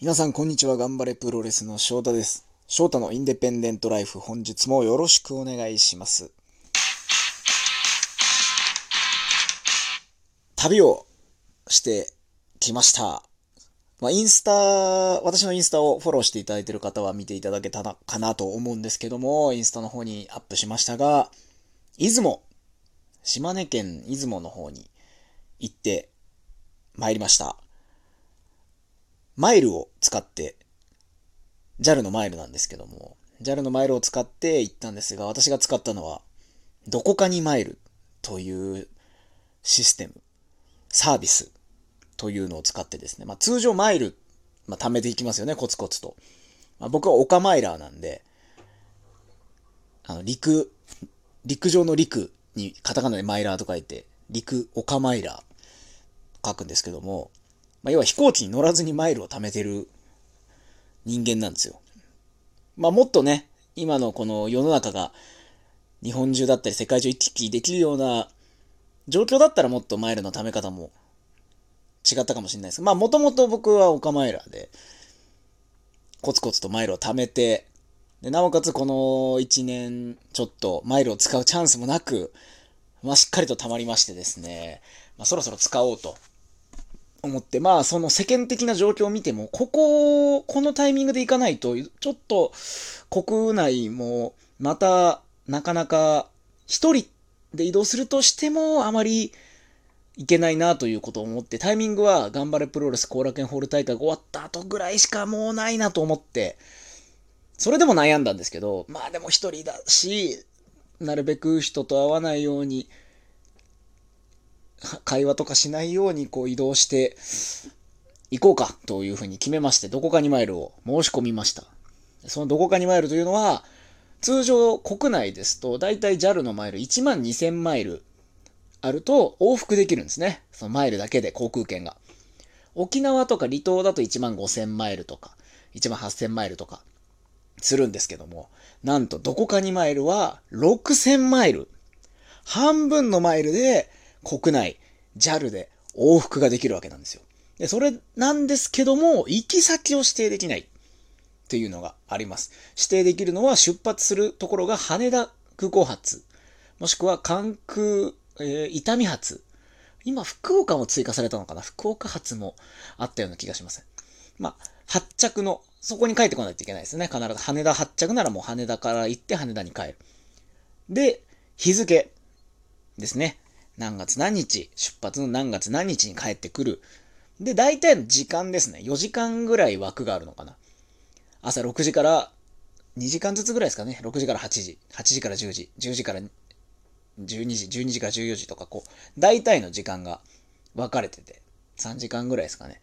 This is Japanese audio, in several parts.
皆さん、こんにちは。頑張れプロレスの翔太です。翔太のインデペンデントライフ、本日もよろしくお願いします。旅をしてきました。まあ、インスタ、私のインスタをフォローしていただいている方は見ていただけたなかなと思うんですけども、インスタの方にアップしましたが、出雲、島根県出雲の方に行って参りました。マイルを使って、JAL のマイルなんですけども、JAL のマイルを使って行ったんですが、私が使ったのは、どこかにマイルというシステム、サービスというのを使ってですね、まあ通常マイル、まあ貯めていきますよね、コツコツと。まあ、僕はオカマイラーなんで、あの、陸、陸上の陸にカタカナでマイラーと書いて、陸、オカマイラー書くんですけども、まあ、要は飛行機に乗らずにマイルを貯めてる人間なんですよ。まあもっとね、今のこの世の中が日本中だったり世界中行き来できるような状況だったらもっとマイルの貯め方も違ったかもしれないです。まあもともと僕はオカマイラーでコツコツとマイルを貯めてで、なおかつこの1年ちょっとマイルを使うチャンスもなく、まあしっかりと貯まりましてですね、まあそろそろ使おうと思って、まあ、その世間的な状況を見ても、ここ、このタイミングで行かないと、ちょっと国内も、また、なかなか、一人で移動するとしても、あまりいけないなということを思って、タイミングは、頑張れプロレス後楽園ホール大会が終わった後ぐらいしかもうないなと思って、それでも悩んだんですけど、まあでも一人だし、なるべく人と会わないように、会話とかしないようにこう移動して行こうかというふうに決めまして、どこかにマイルを申し込みました。そのどこかにマイルというのは、通常国内ですと、だいたい JAL のマイル1万2000マイルあると往復できるんですね。そのマイルだけで航空券が。沖縄とか離島だと1万5000マイルとか、1万8000マイルとかするんですけども、なんとどこかにマイルは6000マイル。半分のマイルで国内、JAL で往復ができるわけなんですよ。で、それなんですけども、行き先を指定できないっていうのがあります。指定できるのは出発するところが羽田空港発、もしくは関空、えー、伊丹発。今、福岡も追加されたのかな？福岡発もあったような気がします。まあ、発着の、そこに帰ってこないといけないですね。必ず羽田発着ならもう羽田から行って羽田に帰る。で、日付ですね。何月何日、出発の何月何日に帰ってくる。で、大体の時間ですね。4時間ぐらい枠があるのかな。朝6時から2時間ずつぐらいですかね。6時から8時、8時から10時、10時から12時、12時から14時とか、こう、大体の時間が分かれてて、3時間ぐらいですかね。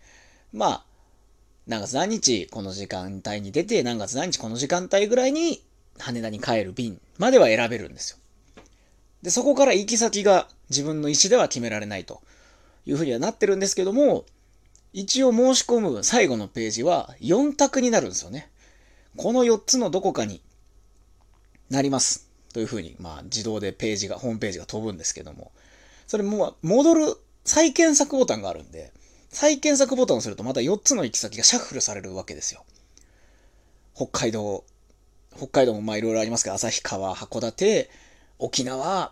まあ、何月何日この時間帯に出て、何月何日この時間帯ぐらいに羽田に帰る便までは選べるんですよ。で、そこから行き先が自分の意思では決められないというふうにはなってるんですけども、一応申し込む最後のページは4択になるんですよね。この4つのどこかになります。というふうに、まあ自動でページが、ホームページが飛ぶんですけども、それも戻る再検索ボタンがあるんで、再検索ボタンをするとまた4つの行き先がシャッフルされるわけですよ。北海道、北海道もまあいろいろありますけど、旭川、函館、沖縄、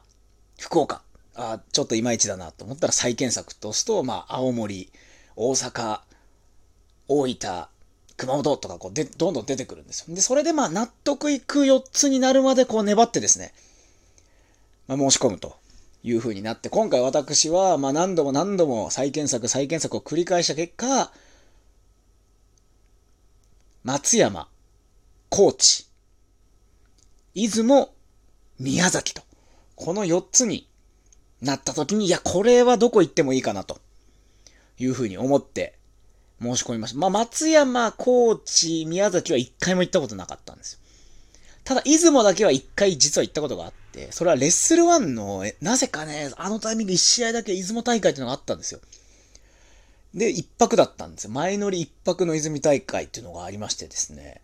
福岡。あ、ちょっといまいちだなと思ったら再検索と押すと、まあ、青森、大阪、大分、熊本とかこうで、どんどん出てくるんですよ。で、それでまあ、納得いく4つになるまでこう粘ってですね、まあ、申し込むという風になって、今回私は、まあ、何度も何度も再検索、再検索を繰り返した結果、松山、高知、出雲、宮崎と。この4つになった時に、いや、これはどこ行ってもいいかなというふうに思って申し込みました。まあ、松山、高知、宮崎は一回も行ったことなかったんですよ。ただ、出雲だけは一回実は行ったことがあって、それはレッスル1の、なぜかね、あのタイミング一試合だけ出雲大会っていうのがあったんですよ。で、一泊だったんですよ。前乗り一泊の泉大会っていうのがありましてですね。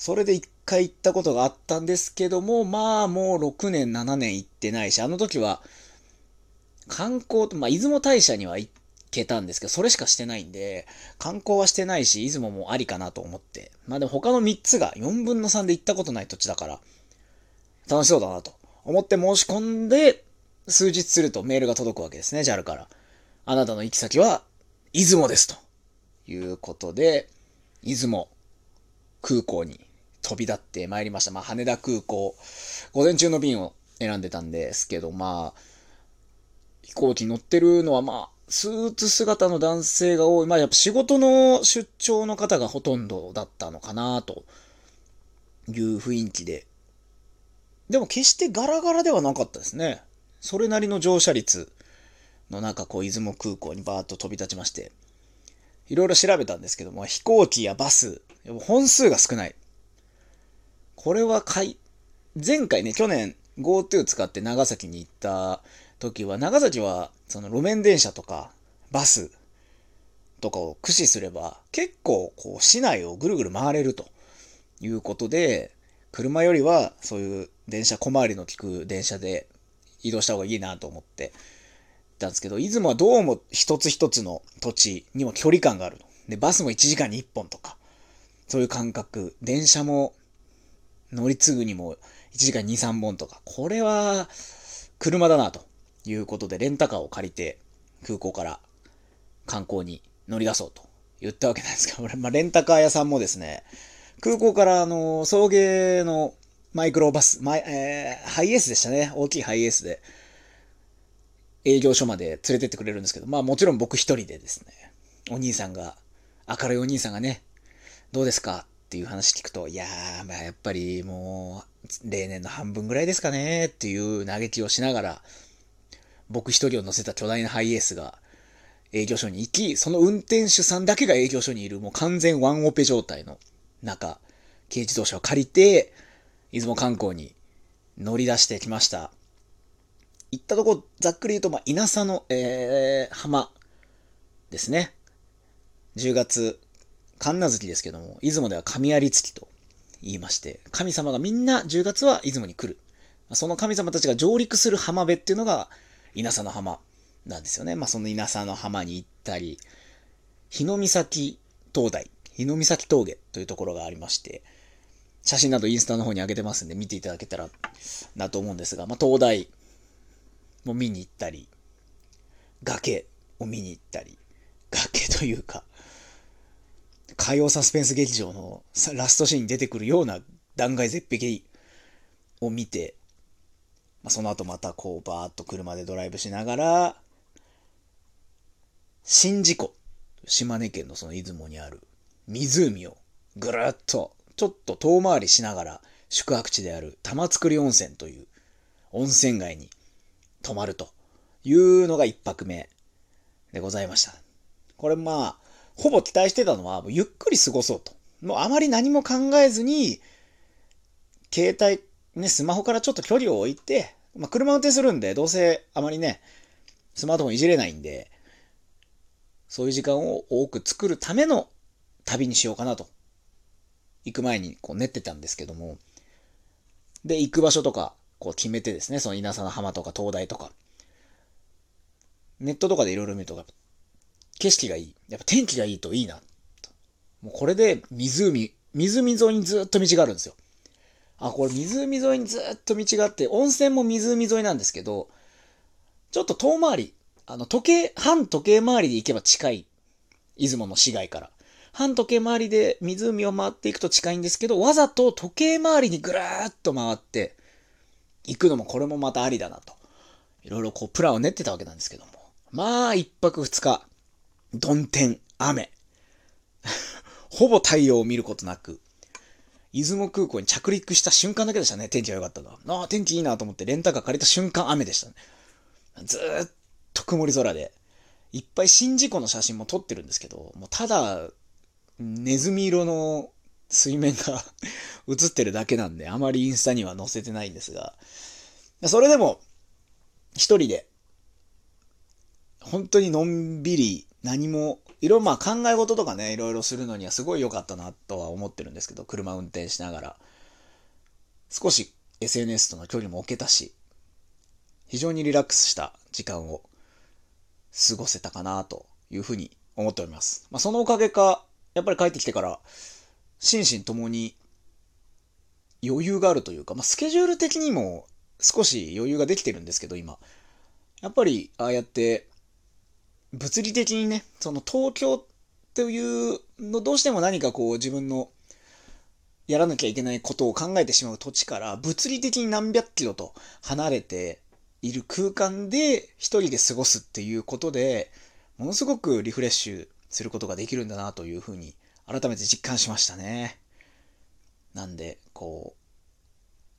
それで一回行ったことがあったんですけども、まあもう6年、7年行ってないし、あの時は、観光と、まあ出雲大社には行けたんですけど、それしかしてないんで、観光はしてないし、出雲もありかなと思って。まあでも他の3つが4分の3で行ったことない土地だから、楽しそうだなと思って申し込んで、数日するとメールが届くわけですね、JAL から。あなたの行き先は、出雲ですと。いうことで、出雲空港に飛び立ってまいりました。まあ、羽田空港、午前中の便を選んでたんですけど、まあ、飛行機に乗ってるのは、まあ、スーツ姿の男性が多い。まあ、やっぱ仕事の出張の方がほとんどだったのかな、という雰囲気で。でも決してガラガラではなかったですね。それなりの乗車率の中、こう、出雲空港にバーッと飛び立ちまして、いろいろ調べたんですけども、飛行機やバス、本数が少ない。これはかい、前回ね、去年 GoTo 使って長崎に行った時は、長崎はその路面電車とかバスとかを駆使すれば、結構こう市内をぐるぐる回れるということで、車よりはそういう電車、小回りの利く電車で移動した方がいいなと思ってたんですけど、出雲はどうも一つ一つの土地にも距離感があるで、バスも1時間に1本とか、そういう感覚。電車も乗り継ぐにも1時間2、3本とか。これは車だなということで、レンタカーを借りて空港から観光に乗り出そうと言ったわけなんですけど、まあ、レンタカー屋さんもですね、空港からあの、送迎のマイクロバス、マイ、えー、ハイエースでしたね。大きいハイエースで、営業所まで連れてってくれるんですけど、まあもちろん僕一人でですね、お兄さんが、明るいお兄さんがね、どうですかっていう話聞くと、いやー、まあやっぱりもう、例年の半分ぐらいですかねっていう嘆きをしながら、僕一人を乗せた巨大なハイエースが営業所に行き、その運転手さんだけが営業所にいるもう完全ワンオペ状態の中、軽自動車を借りて、出雲観光に乗り出してきました。行ったとこ、ざっくり言うと、まあ、稲佐の、えー、浜ですね。10月、神奈月ですけども、出雲では神有月と言いまして、神様がみんな10月は出雲に来る。その神様たちが上陸する浜辺っていうのが、稲佐の浜なんですよね。まあ、その稲佐の浜に行ったり、日の岬灯台、日の岬峠というところがありまして、写真などインスタの方に上げてますんで見ていただけたらなと思うんですが、まあ、灯台も見に行ったり、崖を見に行ったり、崖というか、火曜サスペンス劇場のラストシーンに出てくるような断崖絶壁を見て、まあ、その後またこうバーッと車でドライブしながら、宍道湖、島根県のその出雲にある湖をぐるっとちょっと遠回りしながら宿泊地である玉造温泉という温泉街に泊まるというのが一泊目でございました。これまあ、ほぼ期待してたのは、ゆっくり過ごそうと。もうあまり何も考えずに、携帯、ね、スマホからちょっと距離を置いて、まあ、車運転するんで、どうせあまりね、スマートフォンいじれないんで、そういう時間を多く作るための旅にしようかなと。行く前にこう練ってたんですけども。で、行く場所とか、こう決めてですね、その稲佐の浜とか灯台とか、ネットとかでいろいろ見ると、景色がいい。やっぱ天気がいいといいな。もうこれで湖、湖沿いにずっと道があるんですよ。あ、これ湖沿いにずっと道があって、温泉も湖沿いなんですけど、ちょっと遠回り、あの、時計、半時計回りで行けば近い。出雲の市街から。半時計回りで湖を回っていくと近いんですけど、わざと時計回りにぐるーっと回って、行くのもこれもまたありだなと。いろいろこうプランを練ってたわけなんですけども。まあ、一泊二日、曇天、雨。ほぼ太陽を見ることなく、出雲空港に着陸した瞬間だけでしたね、天気が良かったのは。ああ、天気いいなと思ってレンタカー借りた瞬間雨でしたね。ずーっと曇り空で、いっぱい宍道湖の写真も撮ってるんですけど、もうただ、ネズミ色の水面が 映ってるだけなんで、あまりインスタには載せてないんですが、それでも、一人で、本当にのんびり、何も、いろいろまあ考え事とかね、いろいろするのにはすごい良かったなとは思ってるんですけど、車運転しながら、少し SNS との距離も置けたし、非常にリラックスした時間を過ごせたかなというふうに思っております。まあ、そのおかげか、やっぱり帰ってきてから、心身ともに余裕があるというか、まあ、スケジュール的にも少し余裕ができてるんですけど、今。やっぱり、ああやって、物理的にね、その東京というの、どうしても何かこう自分のやらなきゃいけないことを考えてしまう土地から物理的に何百キロと離れている空間で一人で過ごすっていうことで、ものすごくリフレッシュすることができるんだなというふうに改めて実感しましたね。なんで、こ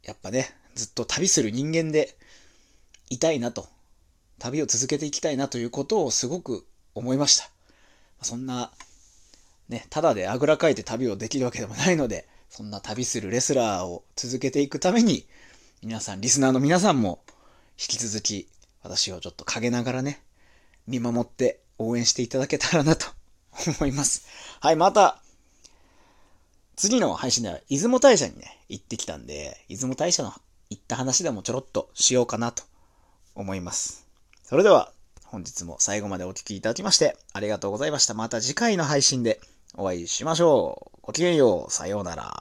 う、やっぱね、ずっと旅する人間でいたいなと、旅を続けていきたいなということをすごく思いました。そんな、ね、ただであぐらかいて旅をできるわけでもないので、そんな旅するレスラーを続けていくために、皆さん、リスナーの皆さんも、引き続き、私をちょっと陰ながらね、見守って応援していただけたらなと思います。はい、また、次の配信では出雲大社にね、行ってきたんで、出雲大社の行った話でもちょろっとしようかなと思います。それでは、本日も最後までお聴きいただきましてありがとうございました。また次回の配信でお会いしましょう。ごきげんよう。さようなら。